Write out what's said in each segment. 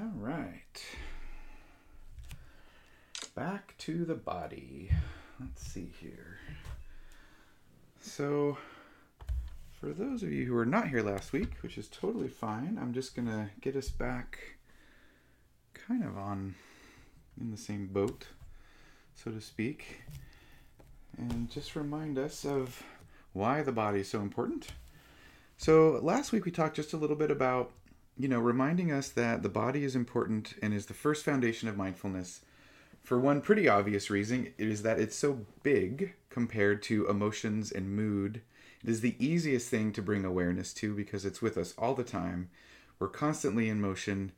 All right. Back to the body. Let's see here. So, for those of you who were not here last week, which is totally fine, I'm just going to get us back kind of on in the same boat, so to speak, and just remind us of why the body is so important. So, last week we talked just a little bit about you know, reminding us that the body is important and is the first foundation of mindfulness for one pretty obvious reason is that it's so big compared to emotions and mood. It is the easiest thing to bring awareness to because it's with us all the time. We're constantly in motion.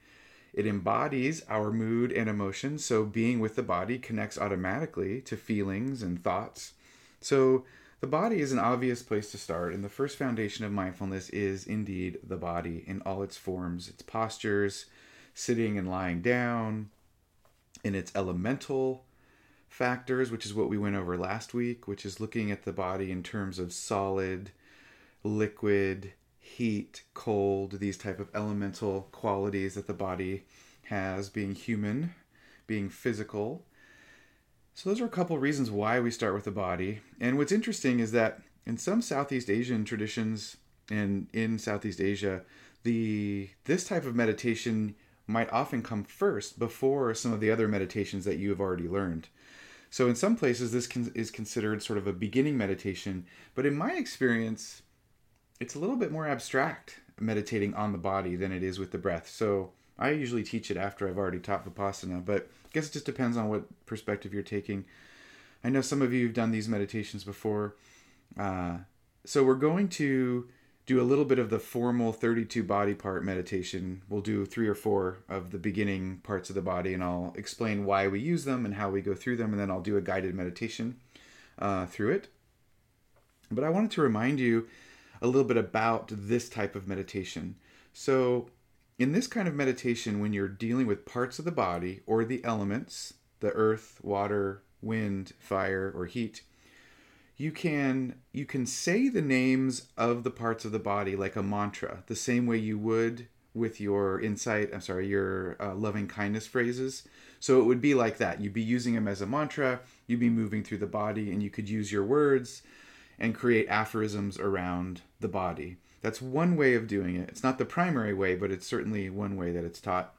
It embodies our mood and emotion, so being with the body connects automatically to feelings and thoughts. So the body is an obvious place to start, and the first foundation of mindfulness is indeed the body in all its forms, its postures, sitting and lying down, in its elemental factors, which is what we went over last week, which is looking at the body in terms of solid, liquid, heat, cold, these type of elemental qualities that the body has, being human, being physical, so those are a couple reasons why we start with the body. And what's interesting is that in some Southeast Asian traditions and in Southeast Asia, the this type of meditation might often come first before some of the other meditations that you have already learned. So in some places this can, is considered sort of a beginning meditation, but in my experience it's a little bit more abstract meditating on the body than it is with the breath. So I usually teach it after I've already taught Vipassana, but guess it just depends on what perspective you're taking. I know some of you have done these meditations before. Uh, so we're going to do a little bit of the formal 32 body part meditation. We'll do three or four of the beginning parts of the body, and I'll explain why we use them and how we go through them, and then I'll do a guided meditation uh, through it. But I wanted to remind you a little bit about this type of meditation. So, in this kind of meditation, when you're dealing with parts of the body or the elements, the earth, water, wind, fire, or heat, you can you can say the names of the parts of the body like a mantra, the same way you would with your insight. I'm sorry, your uh, loving kindness phrases. So it would be like that. You'd be using them as a mantra. You'd be moving through the body, and you could use your words and create aphorisms around the body. That's one way of doing it. It's not the primary way, but it's certainly one way that it's taught.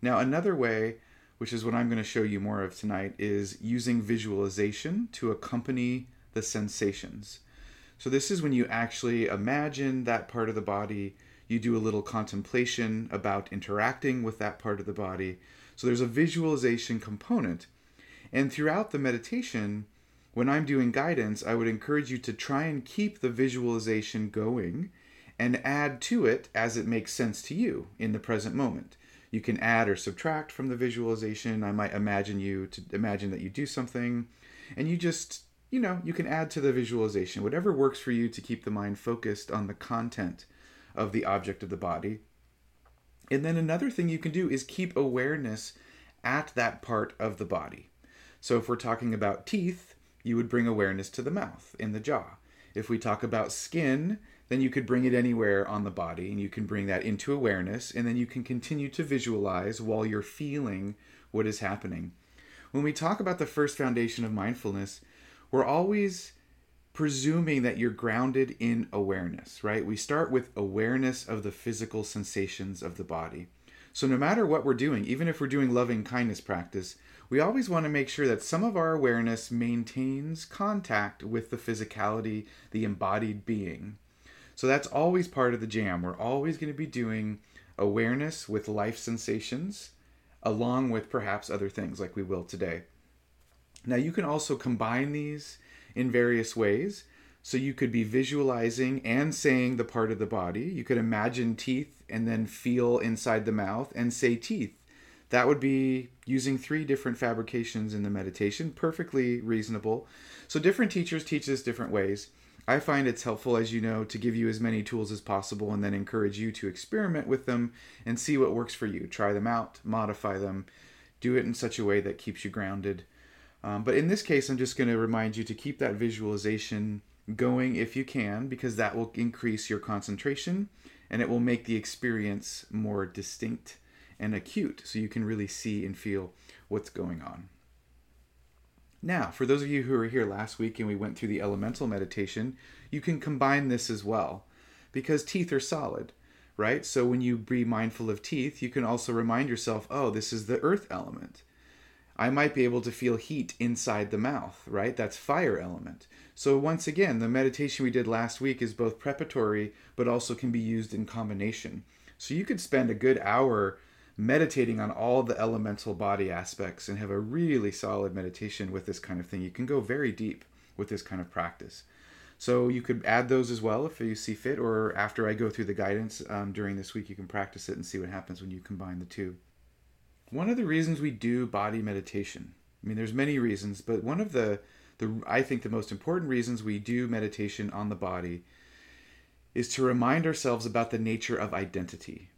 Now, another way, which is what I'm going to show you more of tonight, is using visualization to accompany the sensations. So, this is when you actually imagine that part of the body, you do a little contemplation about interacting with that part of the body. So, there's a visualization component. And throughout the meditation, when I'm doing guidance, I would encourage you to try and keep the visualization going and add to it as it makes sense to you in the present moment. You can add or subtract from the visualization. I might imagine you to imagine that you do something, and you just, you know, you can add to the visualization. Whatever works for you to keep the mind focused on the content of the object of the body. And then another thing you can do is keep awareness at that part of the body. So if we're talking about teeth, you would bring awareness to the mouth, in the jaw. If we talk about skin, then you could bring it anywhere on the body and you can bring that into awareness and then you can continue to visualize while you're feeling what is happening. When we talk about the first foundation of mindfulness, we're always presuming that you're grounded in awareness, right? We start with awareness of the physical sensations of the body. So, no matter what we're doing, even if we're doing loving kindness practice, we always want to make sure that some of our awareness maintains contact with the physicality, the embodied being. So that's always part of the jam. We're always going to be doing awareness with life sensations, along with perhaps other things like we will today. Now, you can also combine these in various ways. So you could be visualizing and saying the part of the body. You could imagine teeth and then feel inside the mouth and say teeth. That would be using three different fabrications in the meditation, perfectly reasonable. So different teachers teach this different ways. I find it's helpful, as you know, to give you as many tools as possible and then encourage you to experiment with them and see what works for you. Try them out, modify them, do it in such a way that keeps you grounded. Um, but in this case, I'm just going to remind you to keep that visualization going if you can, because that will increase your concentration and it will make the experience more distinct and acute so you can really see and feel what's going on. Now, for those of you who were here last week and we went through the elemental meditation, you can combine this as well because teeth are solid, right? So when you be mindful of teeth, you can also remind yourself, oh, this is the earth element. I might be able to feel heat inside the mouth, right? That's fire element. So once again, the meditation we did last week is both preparatory but also can be used in combination. So you could spend a good hour meditating on all the elemental body aspects and have a really solid meditation with this kind of thing. You can go very deep with this kind of practice. So you could add those as well if you see fit, or after I go through the guidance um, during this week, you can practice it and see what happens when you combine the two. One of the reasons we do body meditation, I mean, there's many reasons, but one of the, the I think the most important reasons we do meditation on the body is to remind ourselves about the nature of identity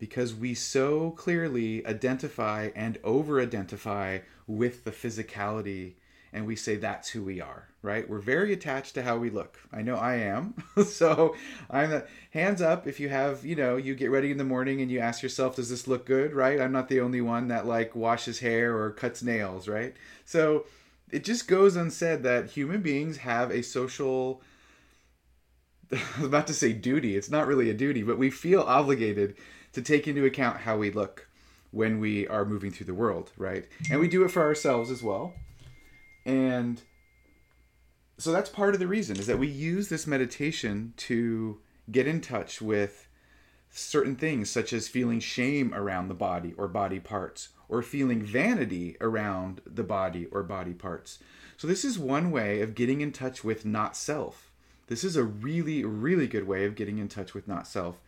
because we so clearly identify and over identify with the physicality and we say that's who we are right? We're very attached to how we look. I know i am. So i'm a, hands up if you have you know you get ready in the morning and you ask yourself does this look good? Right? I'm not the only one that like washes hair or cuts nails right? So it just goes unsaid that human beings have a social I was about to say duty. It's not really a duty, but we feel obligated to take into account how we look when we are moving through the world, right? And we do it for ourselves as well. And so that's part of the reason is that we use this meditation to get in touch with certain things such as feeling shame around the body or body parts or feeling vanity around the body or body parts. So this is one way of getting in touch with not self. This is a really really good way of getting in touch with not self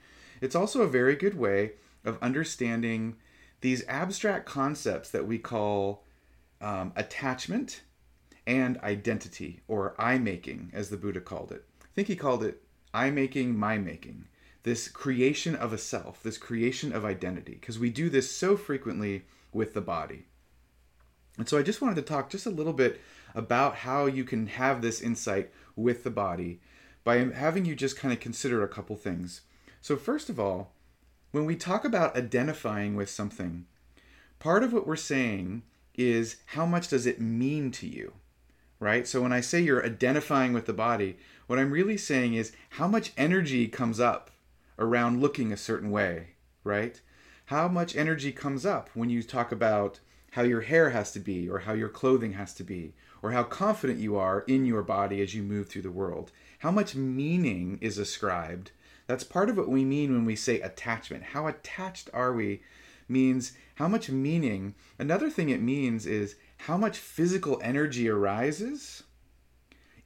it's also a very good way of understanding these abstract concepts that we call um, attachment and identity, or I making, as the Buddha called it. I think he called it I making, my making. This creation of a self, this creation of identity, because we do this so frequently with the body. And so I just wanted to talk just a little bit about how you can have this insight with the body by having you just kind of consider a couple things. So, first of all, when we talk about identifying with something, part of what we're saying is how much does it mean to you? Right? So, when I say you're identifying with the body, what I'm really saying is how much energy comes up around looking a certain way, right? How much energy comes up when you talk about how your hair has to be, or how your clothing has to be, or how confident you are in your body as you move through the world? How much meaning is ascribed that's part of what we mean when we say attachment. How attached are we means how much meaning. Another thing it means is how much physical energy arises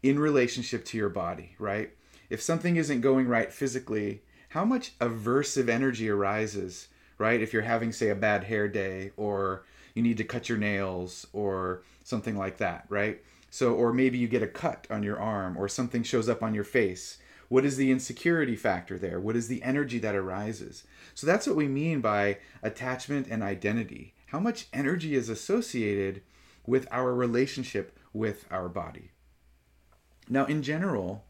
in relationship to your body, right? If something isn't going right physically, how much aversive energy arises, right? If you're having, say, a bad hair day or you need to cut your nails or something like that, right? So, or maybe you get a cut on your arm or something shows up on your face what is the insecurity factor there? What is the energy that arises? So that's what we mean by attachment and identity. How much energy is associated with our relationship with our body? Now, in general,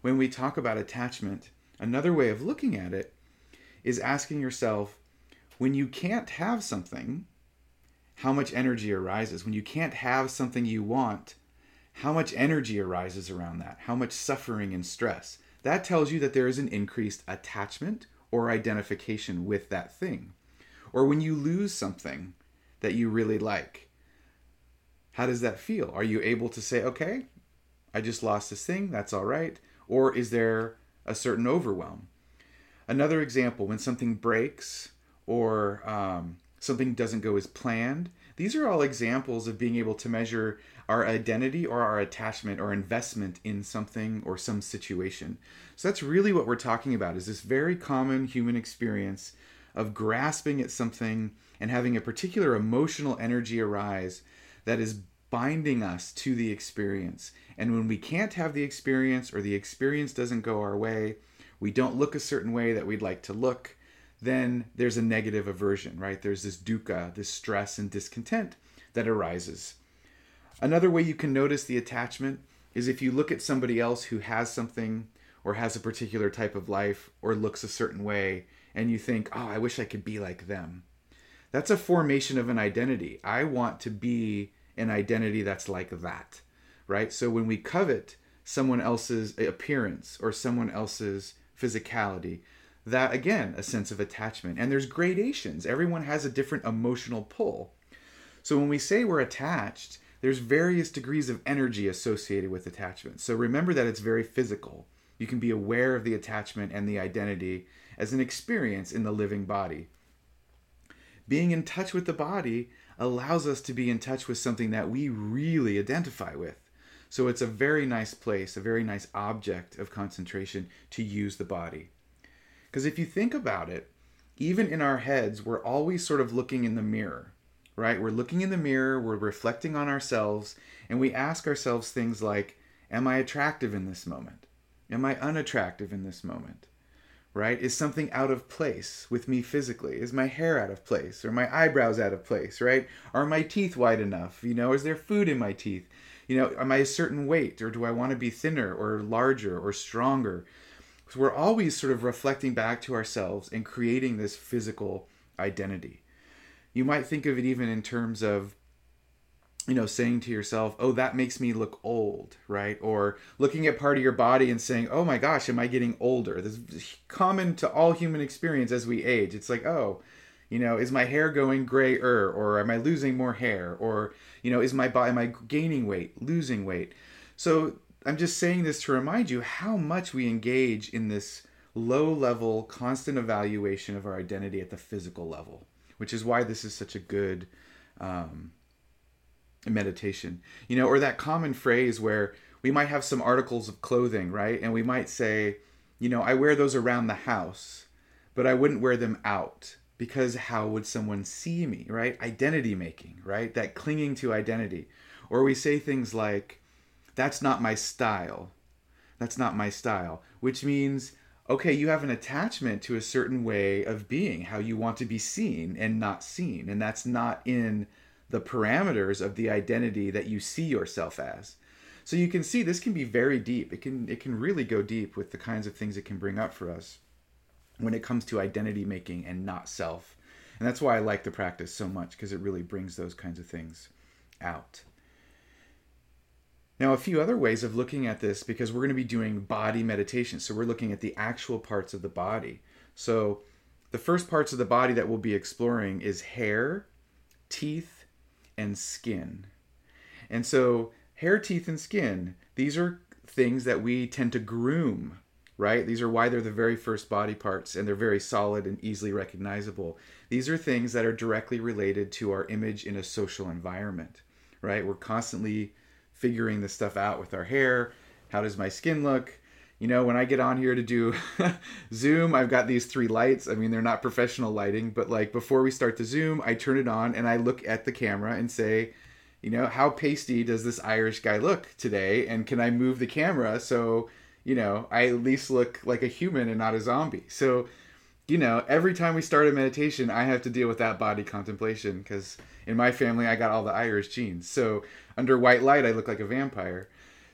when we talk about attachment, another way of looking at it is asking yourself when you can't have something, how much energy arises? When you can't have something you want, how much energy arises around that? How much suffering and stress? That tells you that there is an increased attachment or identification with that thing. Or when you lose something that you really like, how does that feel? Are you able to say, okay, I just lost this thing, that's all right? Or is there a certain overwhelm? Another example, when something breaks or um, something doesn't go as planned, these are all examples of being able to measure our identity or our attachment or investment in something or some situation. So that's really what we're talking about is this very common human experience of grasping at something and having a particular emotional energy arise that is binding us to the experience. And when we can't have the experience or the experience doesn't go our way, we don't look a certain way that we'd like to look, then there's a negative aversion, right? There's this dukkha, this stress and discontent that arises. Another way you can notice the attachment is if you look at somebody else who has something or has a particular type of life or looks a certain way and you think, oh, I wish I could be like them. That's a formation of an identity. I want to be an identity that's like that, right? So when we covet someone else's appearance or someone else's physicality, that again, a sense of attachment. And there's gradations. Everyone has a different emotional pull. So when we say we're attached, there's various degrees of energy associated with attachment. So remember that it's very physical. You can be aware of the attachment and the identity as an experience in the living body. Being in touch with the body allows us to be in touch with something that we really identify with. So it's a very nice place, a very nice object of concentration to use the body. Because if you think about it, even in our heads, we're always sort of looking in the mirror, right? We're looking in the mirror, we're reflecting on ourselves, and we ask ourselves things like Am I attractive in this moment? Am I unattractive in this moment? Right? Is something out of place with me physically? Is my hair out of place? Or my eyebrows out of place? Right? Are my teeth wide enough? You know, is there food in my teeth? You know, am I a certain weight? Or do I want to be thinner or larger or stronger? We're always sort of reflecting back to ourselves and creating this physical identity. You might think of it even in terms of, you know, saying to yourself, oh, that makes me look old, right? Or looking at part of your body and saying, oh my gosh, am I getting older? This is common to all human experience as we age. It's like, oh, you know, is my hair going grayer or am I losing more hair? Or, you know, is my body, am I gaining weight, losing weight? So I'm just saying this to remind you how much we engage in this low level, constant evaluation of our identity at the physical level, which is why this is such a good um, meditation. You know, or that common phrase where we might have some articles of clothing, right? And we might say, you know, I wear those around the house, but I wouldn't wear them out because how would someone see me, right? Identity making, right? That clinging to identity. Or we say things like, that's not my style. That's not my style, which means okay, you have an attachment to a certain way of being, how you want to be seen and not seen, and that's not in the parameters of the identity that you see yourself as. So you can see this can be very deep. It can it can really go deep with the kinds of things it can bring up for us when it comes to identity making and not self. And that's why I like the practice so much because it really brings those kinds of things out. Now, a few other ways of looking at this because we're going to be doing body meditation. So, we're looking at the actual parts of the body. So, the first parts of the body that we'll be exploring is hair, teeth, and skin. And so, hair, teeth, and skin, these are things that we tend to groom, right? These are why they're the very first body parts and they're very solid and easily recognizable. These are things that are directly related to our image in a social environment, right? We're constantly figuring this stuff out with our hair. How does my skin look? You know, when I get on here to do Zoom, I've got these three lights. I mean, they're not professional lighting, but like before we start the Zoom, I turn it on and I look at the camera and say, you know, how pasty does this Irish guy look today? And can I move the camera so, you know, I at least look like a human and not a zombie? So, you know, every time we start a meditation, I have to deal with that body contemplation because in my family, I got all the Irish genes. So under white light, I look like a vampire.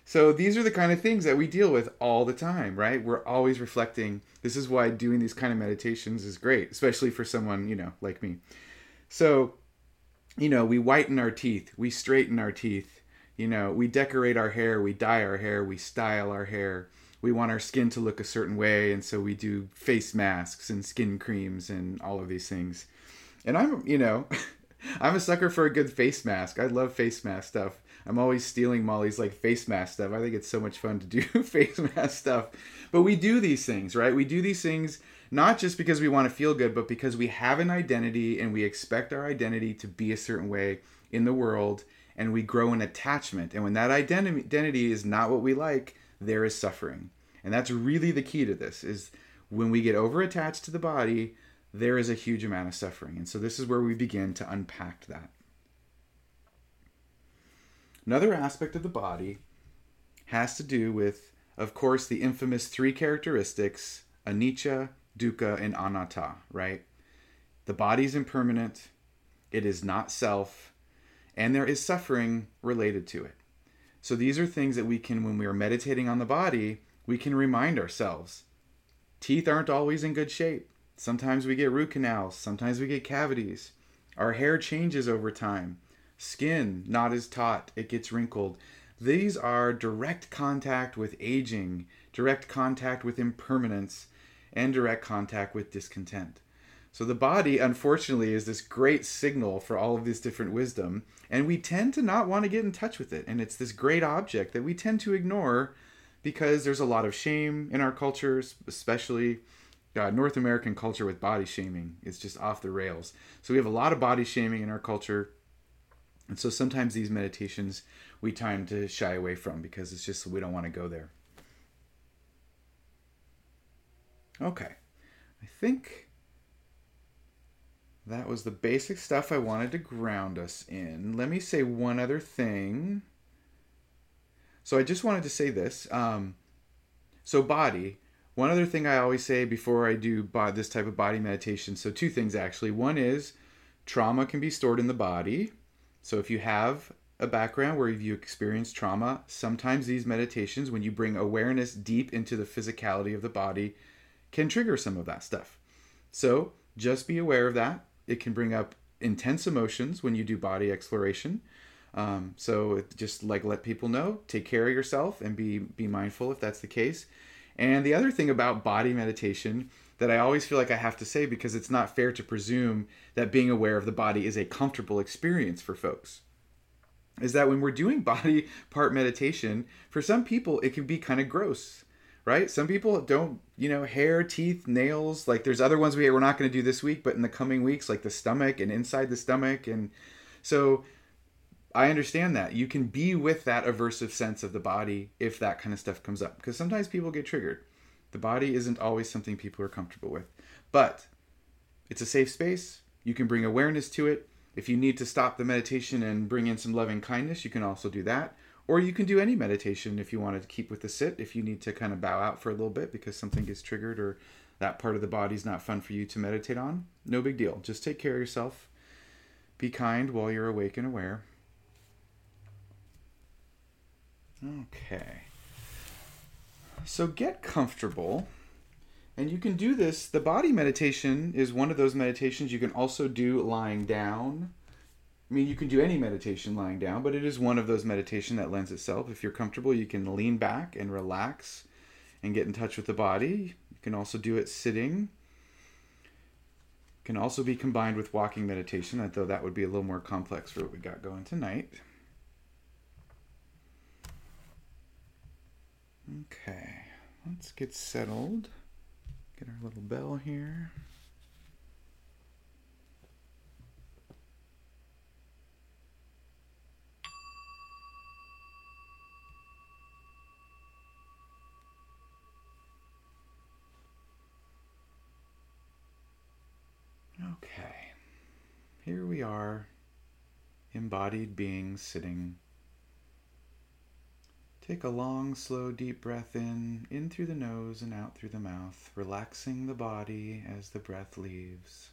So these are the kind of things that we deal with all the time, right? We're always reflecting. This is why doing these kind of meditations is great, especially for someone, you know, like me. So, you know, we whiten our teeth, we straighten our teeth, you know, we decorate our hair, we dye our hair, we style our hair. We want our skin to look a certain way, and so we do face masks and skin creams and all of these things. And I'm, you know, I'm a sucker for a good face mask. I love face mask stuff. I'm always stealing Molly's like face mask stuff. I think it's so much fun to do face mask stuff. But we do these things, right? We do these things not just because we want to feel good, but because we have an identity and we expect our identity to be a certain way in the world and we grow an attachment. And when that identity is not what we like, there is suffering. And that's really the key to this is when we get over attached to the body, there is a huge amount of suffering. And so this is where we begin to unpack that. Another aspect of the body has to do with, of course, the infamous three characteristics anicca, dukkha, and anatta, right? The body is impermanent, it is not self, and there is suffering related to it. So these are things that we can, when we are meditating on the body, we can remind ourselves. Teeth aren't always in good shape. Sometimes we get root canals, sometimes we get cavities. Our hair changes over time. Skin, not as taut, it gets wrinkled. These are direct contact with aging, direct contact with impermanence, and direct contact with discontent. So the body, unfortunately, is this great signal for all of this different wisdom, and we tend to not want to get in touch with it. And it's this great object that we tend to ignore because there's a lot of shame in our cultures, especially uh, North American culture with body shaming. It's just off the rails. So we have a lot of body shaming in our culture. And so sometimes these meditations we tend to shy away from because it's just we don't want to go there. Okay. I think that was the basic stuff I wanted to ground us in. Let me say one other thing. So I just wanted to say this. Um, so, body. One other thing I always say before I do this type of body meditation. So, two things actually. One is trauma can be stored in the body. So, if you have a background where you've experienced trauma, sometimes these meditations, when you bring awareness deep into the physicality of the body, can trigger some of that stuff. So, just be aware of that. It can bring up intense emotions when you do body exploration. Um, so just like let people know, take care of yourself and be be mindful if that's the case. And the other thing about body meditation that I always feel like I have to say because it's not fair to presume that being aware of the body is a comfortable experience for folks is that when we're doing body part meditation, for some people it can be kind of gross, right? Some people don't, you know, hair, teeth, nails. Like there's other ones we we're not going to do this week, but in the coming weeks, like the stomach and inside the stomach, and so I understand that. You can be with that aversive sense of the body if that kind of stuff comes up. Because sometimes people get triggered. The body isn't always something people are comfortable with. But it's a safe space. You can bring awareness to it. If you need to stop the meditation and bring in some loving kindness, you can also do that. Or you can do any meditation if you want to keep with the sit, if you need to kind of bow out for a little bit because something gets triggered or that part of the body is not fun for you to meditate on. No big deal. Just take care of yourself. Be kind while you're awake and aware. Okay. So get comfortable. And you can do this. The body meditation is one of those meditations you can also do lying down. I mean, you can do any meditation lying down, but it is one of those meditation that lends itself. If you're comfortable, you can lean back and relax and get in touch with the body. You can also do it sitting. It can also be combined with walking meditation, though that would be a little more complex for what we got going tonight. Okay, let's get settled. Get our little bell here. Okay, here we are, embodied beings sitting Take a long, slow, deep breath in, in through the nose and out through the mouth, relaxing the body as the breath leaves.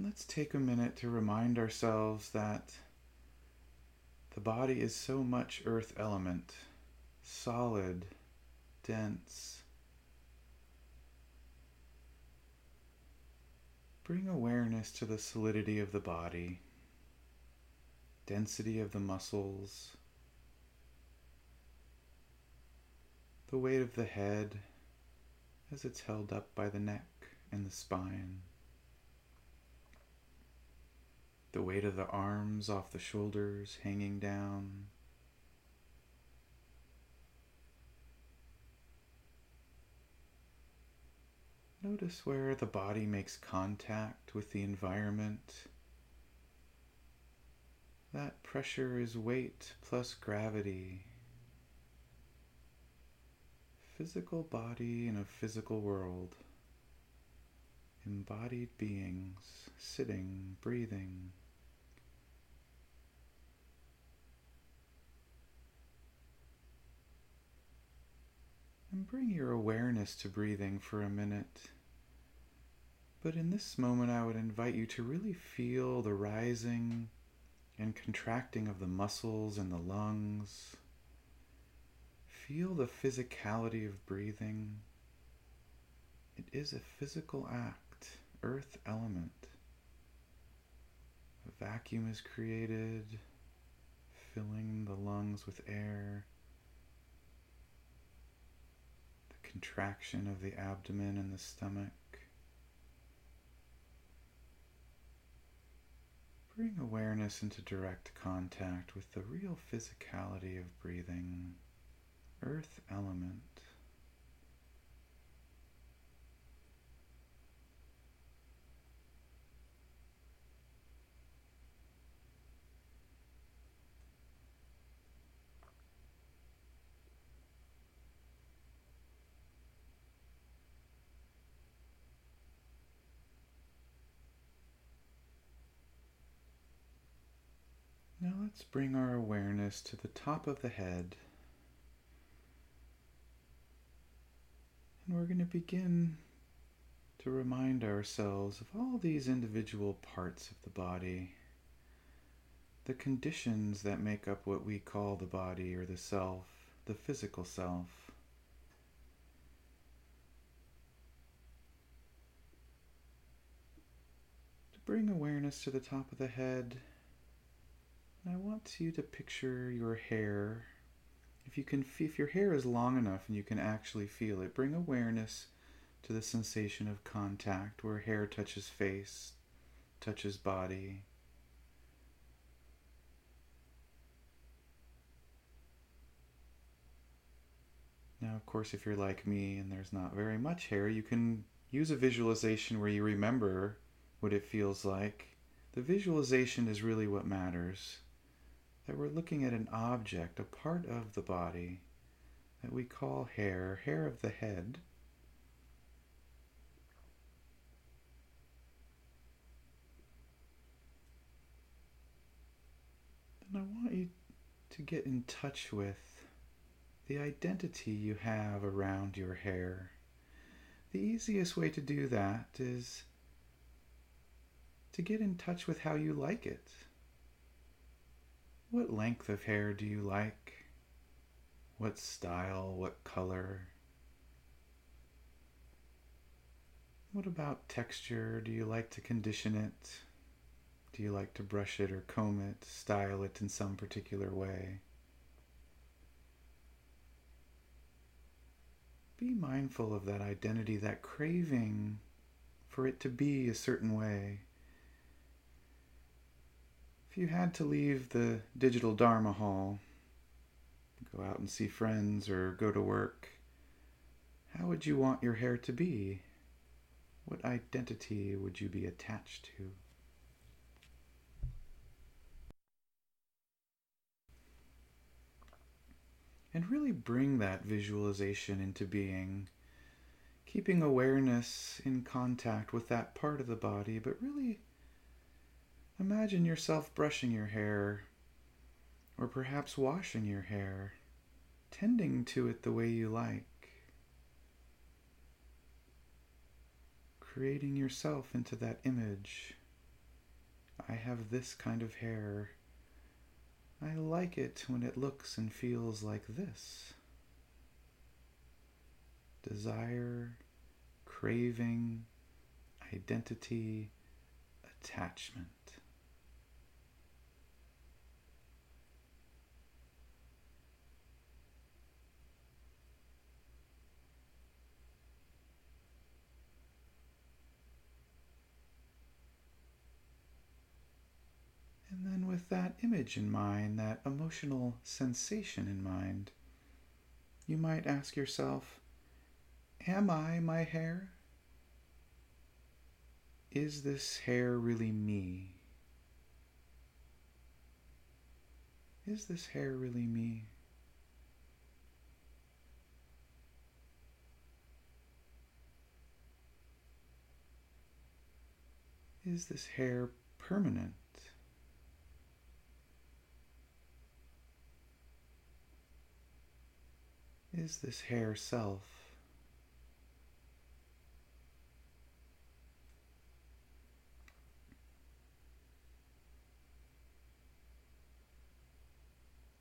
Let's take a minute to remind ourselves that the body is so much earth element, solid, dense, Bring awareness to the solidity of the body, density of the muscles, the weight of the head as it's held up by the neck and the spine, the weight of the arms off the shoulders hanging down. Notice where the body makes contact with the environment. That pressure is weight plus gravity. Physical body in a physical world. Embodied beings sitting, breathing. And bring your awareness to breathing for a minute. But in this moment, I would invite you to really feel the rising and contracting of the muscles and the lungs. feel the physicality of breathing. It is a physical act, earth element. A vacuum is created, filling the lungs with air. The contraction of the abdomen and the stomach. Bring awareness into direct contact with the real physicality of breathing, earth element. Now let's bring our awareness to the top of the head. And we're going to begin to remind ourselves of all these individual parts of the body, the conditions that make up what we call the body or the self, the physical self. To bring awareness to the top of the head I want you to picture your hair. If you can, if your hair is long enough and you can actually feel it, bring awareness to the sensation of contact where hair touches face, touches body. Now, of course, if you're like me and there's not very much hair, you can use a visualization where you remember what it feels like. The visualization is really what matters that we're looking at an object, a part of the body that we call hair, hair of the head. And I want you to get in touch with the identity you have around your hair. The easiest way to do that is to get in touch with how you like it. What length of hair do you like? What style? What color? What about texture? Do you like to condition it? Do you like to brush it or comb it, style it in some particular way? Be mindful of that identity, that craving for it to be a certain way. If you had to leave the digital Dharma hall, go out and see friends or go to work, how would you want your hair to be? What identity would you be attached to? And really bring that visualization into being, keeping awareness in contact with that part of the body, but really Imagine yourself brushing your hair, or perhaps washing your hair, tending to it the way you like, creating yourself into that image. I have this kind of hair. I like it when it looks and feels like this. Desire, craving, identity, attachment. And then, with that image in mind, that emotional sensation in mind, you might ask yourself Am I my hair? Is this hair really me? Is this hair really me? Is this hair permanent? Is this hair self?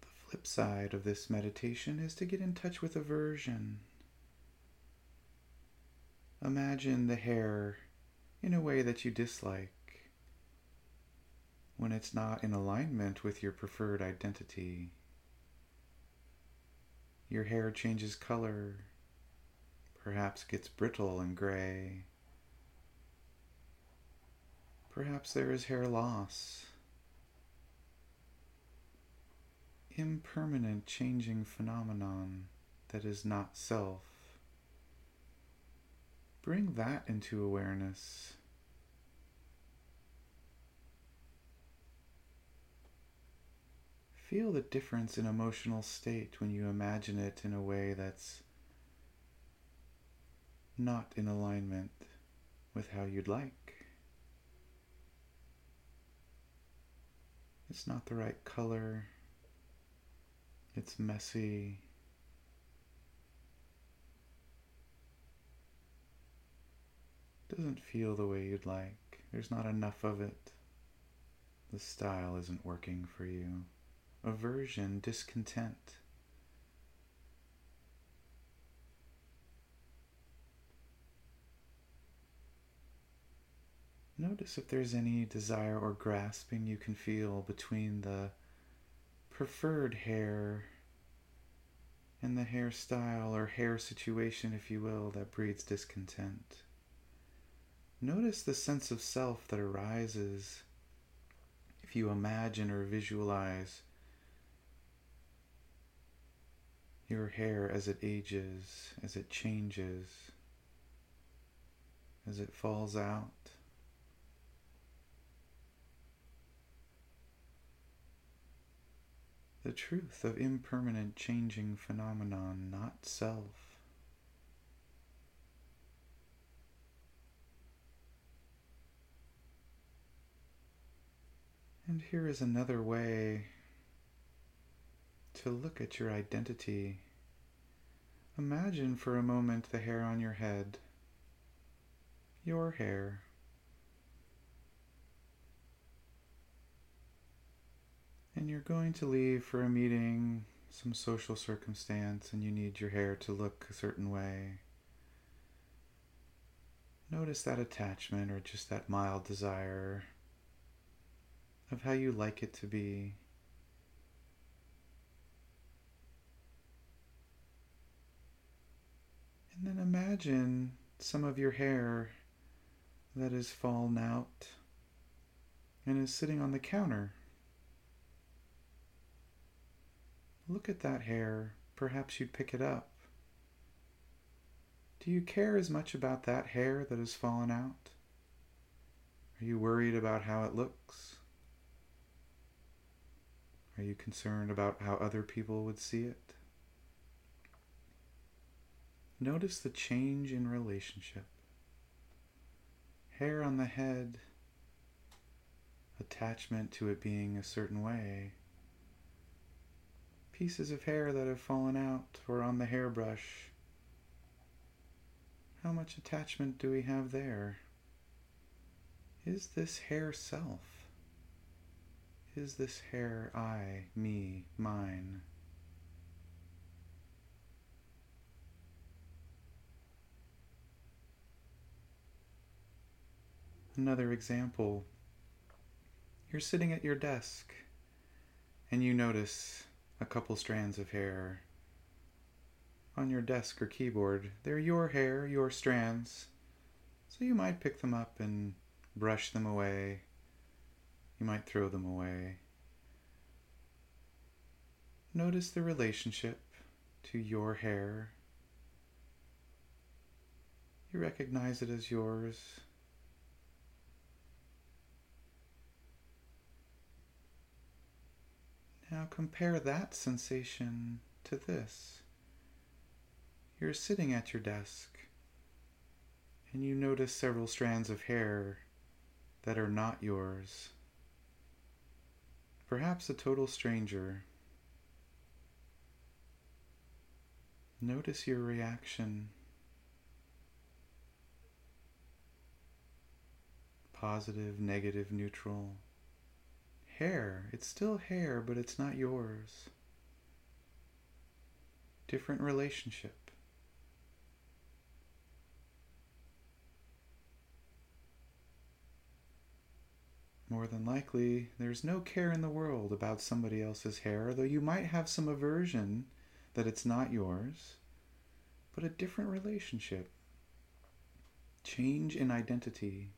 The flip side of this meditation is to get in touch with aversion. Imagine the hair in a way that you dislike when it's not in alignment with your preferred identity. Your hair changes color, perhaps gets brittle and gray. Perhaps there is hair loss. Impermanent changing phenomenon that is not self. Bring that into awareness. Feel the difference in emotional state when you imagine it in a way that's not in alignment with how you'd like. It's not the right color. It's messy. Doesn't feel the way you'd like. There's not enough of it. The style isn't working for you aversion, discontent. Notice if there's any desire or grasping you can feel between the preferred hair and the hairstyle or hair situation, if you will, that breeds discontent. Notice the sense of self that arises if you imagine or visualize your hair as it ages, as it changes, as it falls out. The truth of impermanent changing phenomenon, not self. And here is another way to look at your identity. Imagine for a moment the hair on your head, your hair. And you're going to leave for a meeting, some social circumstance, and you need your hair to look a certain way. Notice that attachment or just that mild desire of how you like it to be. And then imagine some of your hair that is fallen out and is sitting on the counter. Look at that hair. Perhaps you'd pick it up. Do you care as much about that hair that has fallen out? Are you worried about how it looks? Are you concerned about how other people would see it? Notice the change in relationship. Hair on the head, attachment to it being a certain way. Pieces of hair that have fallen out or on the hairbrush. How much attachment do we have there? Is this hair self? Is this hair I, me, mine? Another example you're sitting at your desk and you notice a couple strands of hair on your desk or keyboard. They're your hair, your strands, so you might pick them up and brush them away. You might throw them away. Notice the relationship to your hair. You recognize it as yours. Now compare that sensation to this. You're sitting at your desk and you notice several strands of hair that are not yours. Perhaps a total stranger. Notice your reaction. Positive, negative, neutral hair. It's still hair, but it's not yours. different relationship. More than likely, there's no care in the world about somebody else's hair, though you might have some aversion that it's not yours, but a different relationship. Change in identity.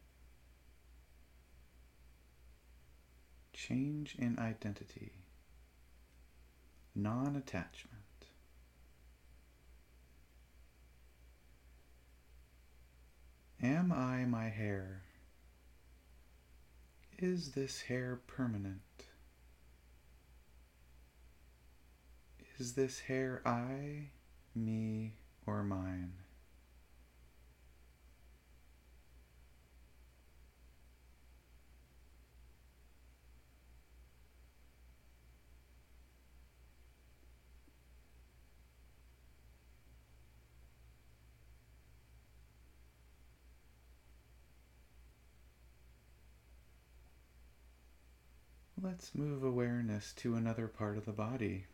Change in identity. Non attachment. Am I my hair? Is this hair permanent? Is this hair I, me, or mine? Let's move awareness to another part of the body.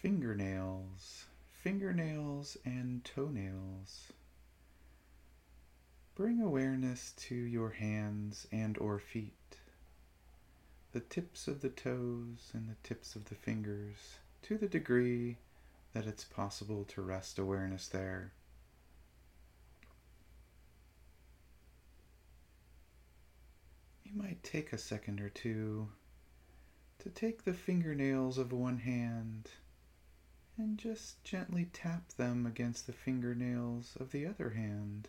Fingernails, fingernails and toenails. Bring awareness to your hands and or feet. The tips of the toes and the tips of the fingers to the degree that it's possible to rest awareness there. Might take a second or two to take the fingernails of one hand and just gently tap them against the fingernails of the other hand.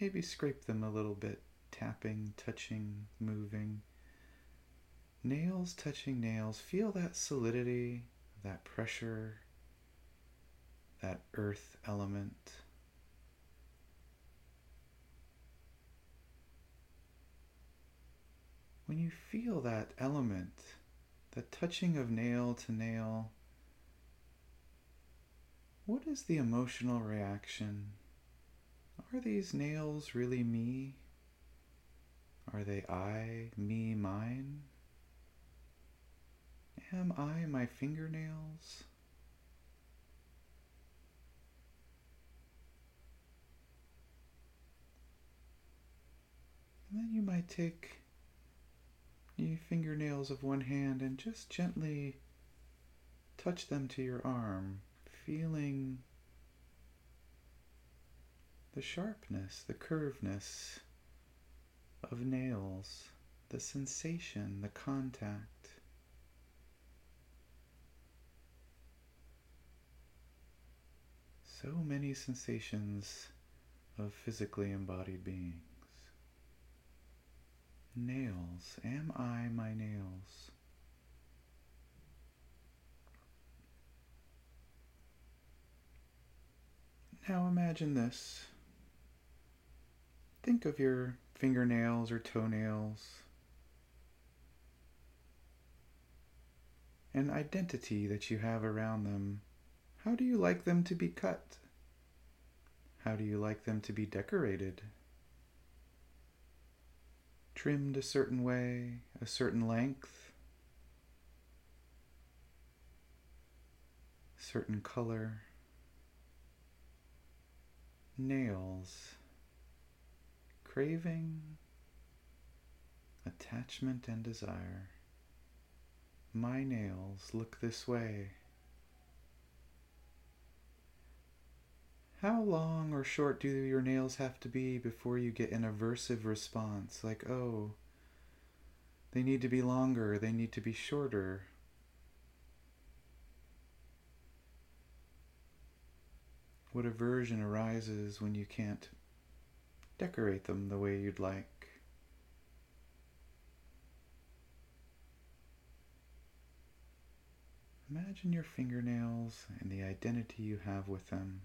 Maybe scrape them a little bit, tapping, touching, moving. Nails touching nails. Feel that solidity, that pressure, that earth element. When you feel that element, the touching of nail to nail, what is the emotional reaction? Are these nails really me? Are they I, me, mine? Am I my fingernails? And then you might take your fingernails of one hand and just gently touch them to your arm, feeling the sharpness, the curvedness of nails, the sensation, the contact. So many sensations of physically embodied being. Nails. Am I my nails? Now imagine this. Think of your fingernails or toenails. An identity that you have around them. How do you like them to be cut? How do you like them to be decorated? Trimmed a certain way, a certain length, certain color, nails, craving, attachment, and desire. My nails look this way. How long or short do your nails have to be before you get an aversive response? Like, oh, they need to be longer, they need to be shorter. What aversion arises when you can't decorate them the way you'd like? Imagine your fingernails and the identity you have with them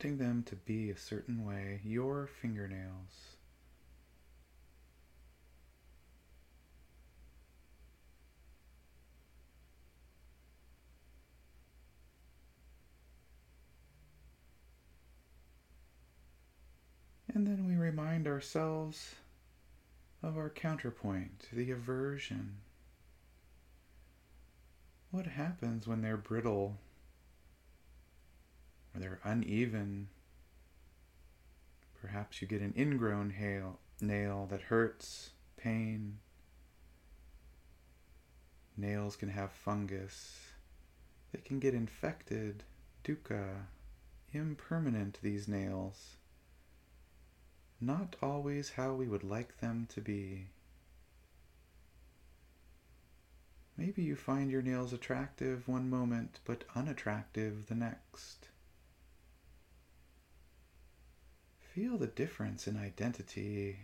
wanting them to be a certain way, your fingernails. And then we remind ourselves of our counterpoint, the aversion. What happens when they're brittle or they're uneven? Perhaps you get an ingrown hail, nail that hurts, pain. Nails can have fungus. They can get infected, dukkha, impermanent, these nails. Not always how we would like them to be. Maybe you find your nails attractive one moment, but unattractive the next. Feel the difference in identity.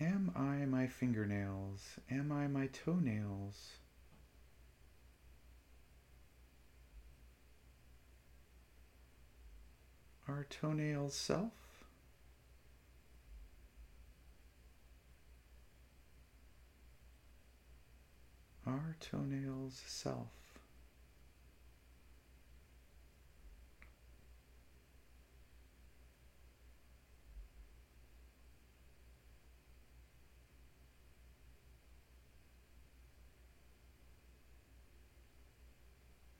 Am I my fingernails? Am I my toenails? Are toenails self? Are toenails self?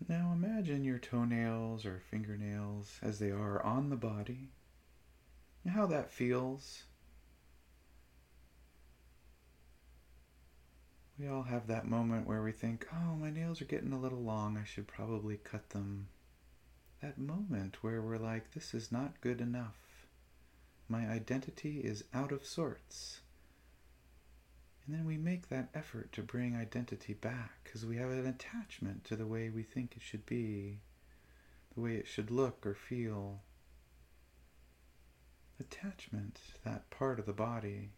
Now imagine your toenails or fingernails as they are on the body, how that feels. We all have that moment where we think, oh, my nails are getting a little long, I should probably cut them. That moment where we're like, this is not good enough. My identity is out of sorts. And then we make that effort to bring identity back because we have an attachment to the way we think it should be, the way it should look or feel. Attachment to that part of the body.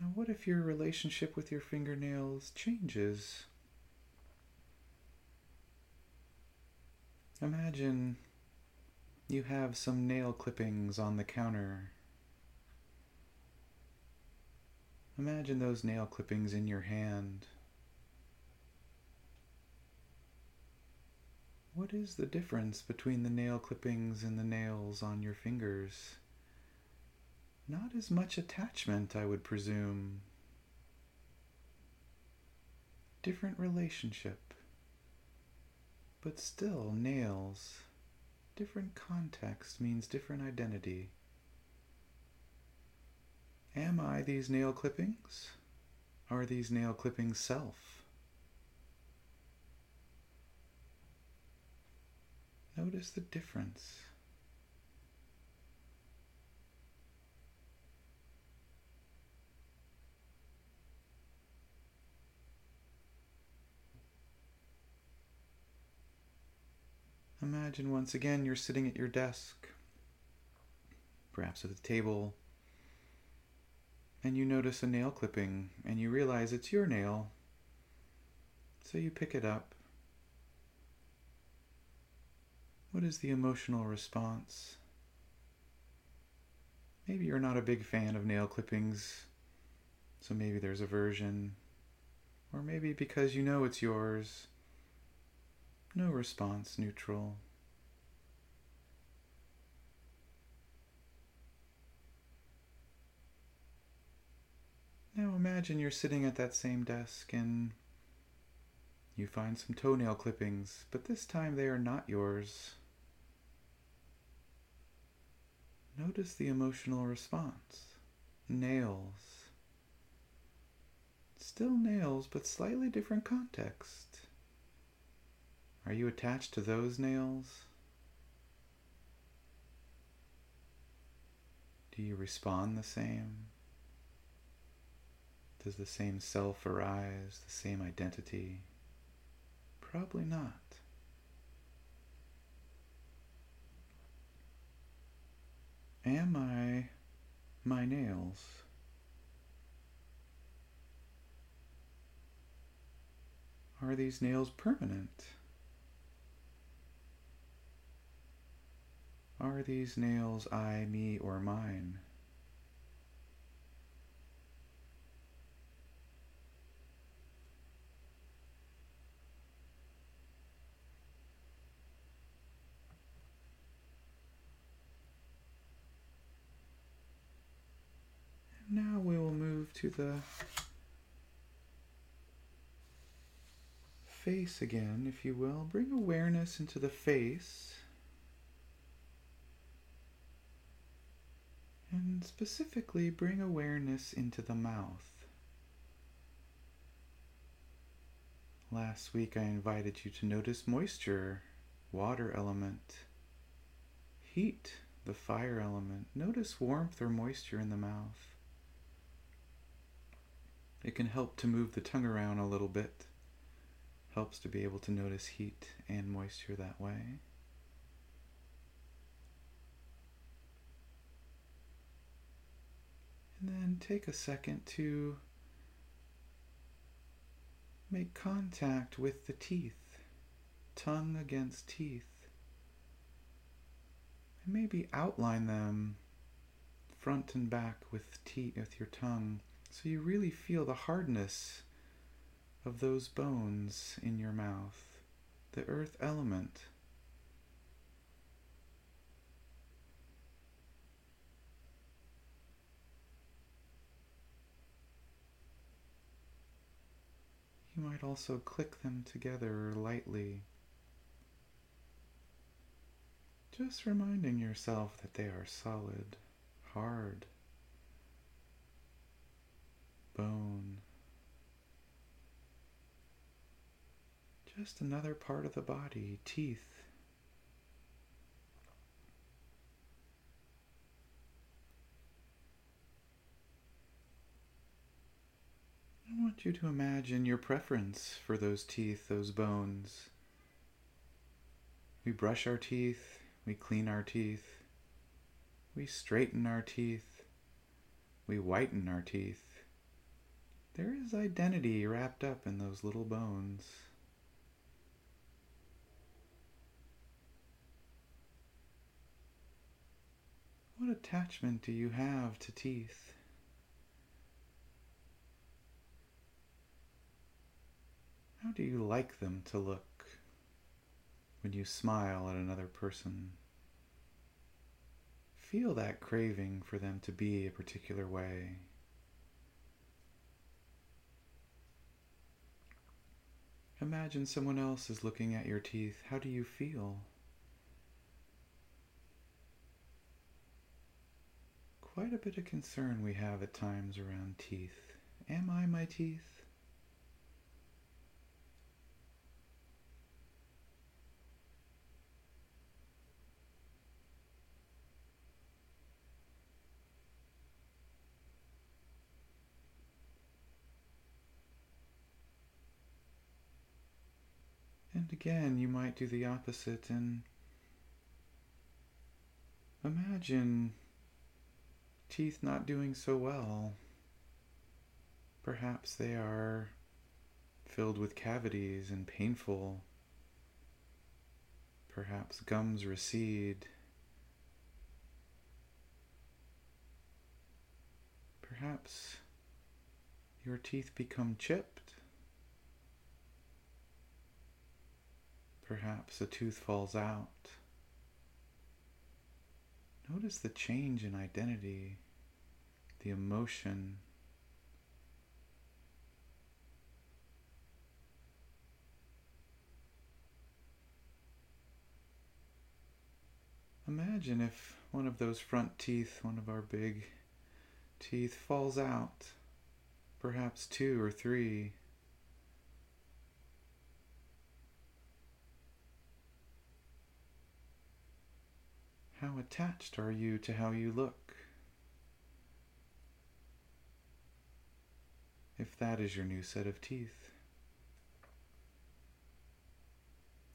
Now, what if your relationship with your fingernails changes? Imagine you have some nail clippings on the counter. Imagine those nail clippings in your hand. What is the difference between the nail clippings and the nails on your fingers? Not as much attachment, I would presume. Different relationship, but still nails. Different context means different identity. Am I these nail clippings? Are these nail clippings self? Notice the difference. Imagine once again you're sitting at your desk, perhaps at the table, and you notice a nail clipping and you realize it's your nail. So you pick it up. What is the emotional response? Maybe you're not a big fan of nail clippings, so maybe there's aversion. Or maybe because you know it's yours, no response, neutral. Now imagine you're sitting at that same desk and you find some toenail clippings, but this time they are not yours. Notice the emotional response. Nails. Still nails, but slightly different context. Are you attached to those nails? Do you respond the same? Does the same self arise, the same identity? Probably not. Am I my nails? Are these nails permanent? Are these nails I, me, or mine? now we will move to the face again, if you will. Bring awareness into the face. And specifically, bring awareness into the mouth. Last week, I invited you to notice moisture, water element, heat, the fire element. Notice warmth or moisture in the mouth. It can help to move the tongue around a little bit. Helps to be able to notice heat and moisture that way. And then take a second to make contact with the teeth, tongue against teeth. And maybe outline them front and back with teeth with your tongue so you really feel the hardness of those bones in your mouth, the earth element. You might also click them together lightly, just reminding yourself that they are solid, hard bone. Just another part of the body, teeth. I want you to imagine your preference for those teeth, those bones. We brush our teeth, we clean our teeth, we straighten our teeth, we whiten our teeth. There is identity wrapped up in those little bones. What attachment do you have to teeth? How do you like them to look when you smile at another person? Feel that craving for them to be a particular way. Imagine someone else is looking at your teeth. How do you feel? Quite a bit of concern we have at times around teeth. Am I my teeth? And again, you might do the opposite and imagine teeth not doing so well. Perhaps they are filled with cavities and painful. Perhaps gums recede. Perhaps your teeth become chipped. Perhaps a tooth falls out. Notice the change in identity, the emotion. Imagine if one of those front teeth, one of our big teeth, falls out, perhaps two or three. How attached are you to how you look? If that is your new set of teeth,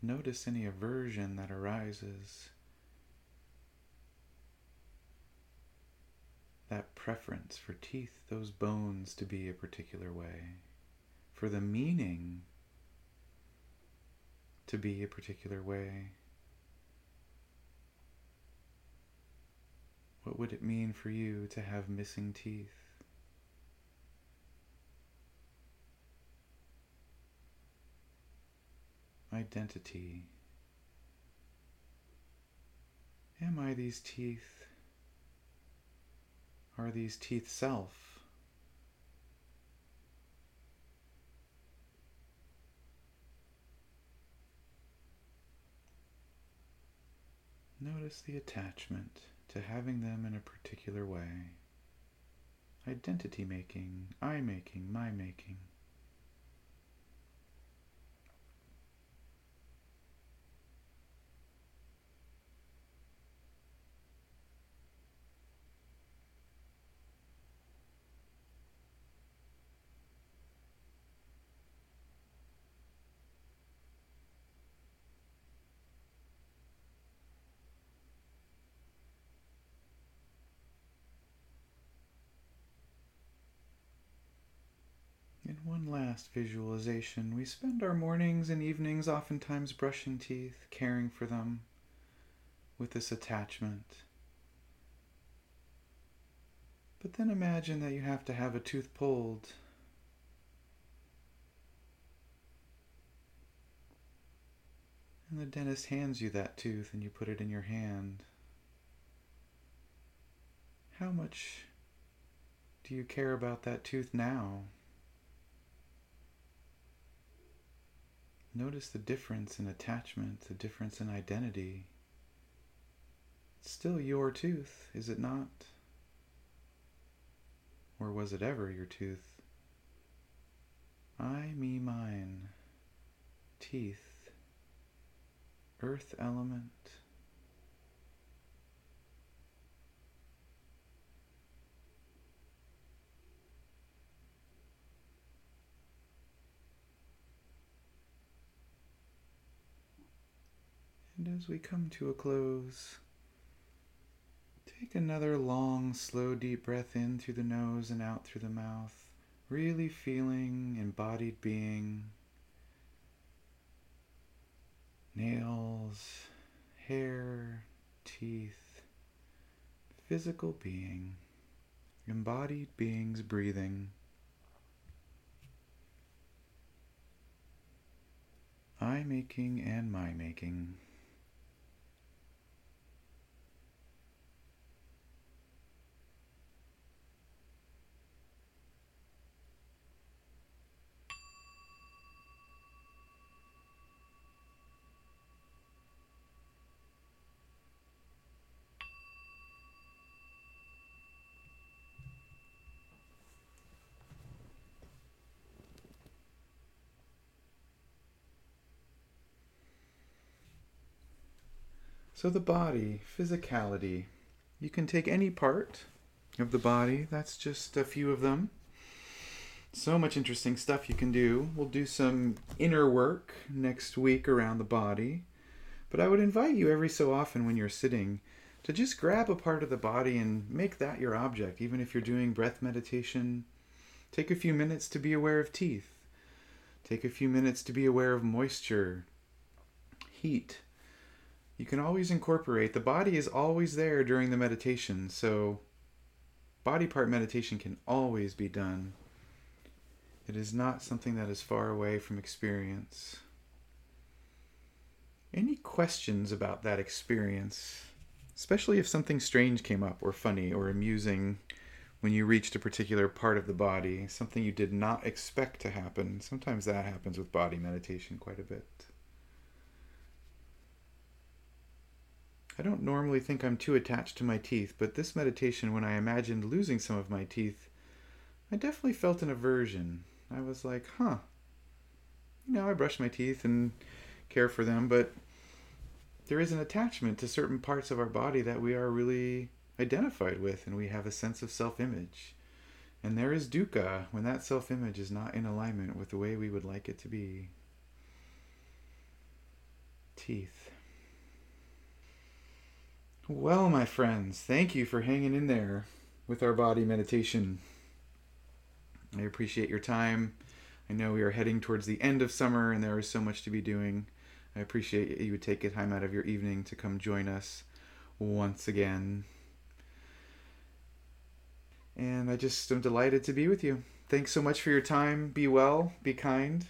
notice any aversion that arises. That preference for teeth, those bones to be a particular way, for the meaning to be a particular way. What would it mean for you to have missing teeth? Identity. Am I these teeth? Are these teeth self? Notice the attachment to having them in a particular way. Identity making, I making, my making. Last visualization. We spend our mornings and evenings oftentimes brushing teeth, caring for them with this attachment. But then imagine that you have to have a tooth pulled. And the dentist hands you that tooth and you put it in your hand. How much do you care about that tooth now? Notice the difference in attachment, the difference in identity. It's still your tooth, is it not? Or was it ever your tooth? I, me, mine. Teeth. Earth element. As we come to a close, take another long, slow, deep breath in through the nose and out through the mouth, really feeling embodied being, nails, hair, teeth, physical being, embodied beings breathing. I making and my making. So, the body, physicality. You can take any part of the body, that's just a few of them. So much interesting stuff you can do. We'll do some inner work next week around the body. But I would invite you every so often when you're sitting to just grab a part of the body and make that your object, even if you're doing breath meditation. Take a few minutes to be aware of teeth. Take a few minutes to be aware of moisture, heat, you can always incorporate. The body is always there during the meditation, so body part meditation can always be done. It is not something that is far away from experience. Any questions about that experience, especially if something strange came up, or funny, or amusing when you reached a particular part of the body, something you did not expect to happen? Sometimes that happens with body meditation quite a bit. I don't normally think I'm too attached to my teeth, but this meditation, when I imagined losing some of my teeth, I definitely felt an aversion. I was like, huh. You know, I brush my teeth and care for them, but there is an attachment to certain parts of our body that we are really identified with, and we have a sense of self image. And there is dukkha when that self image is not in alignment with the way we would like it to be. Teeth. Well, my friends, thank you for hanging in there with our body meditation. I appreciate your time. I know we are heading towards the end of summer and there is so much to be doing. I appreciate you would take a time out of your evening to come join us once again. And I just am delighted to be with you. Thanks so much for your time. Be well, be kind,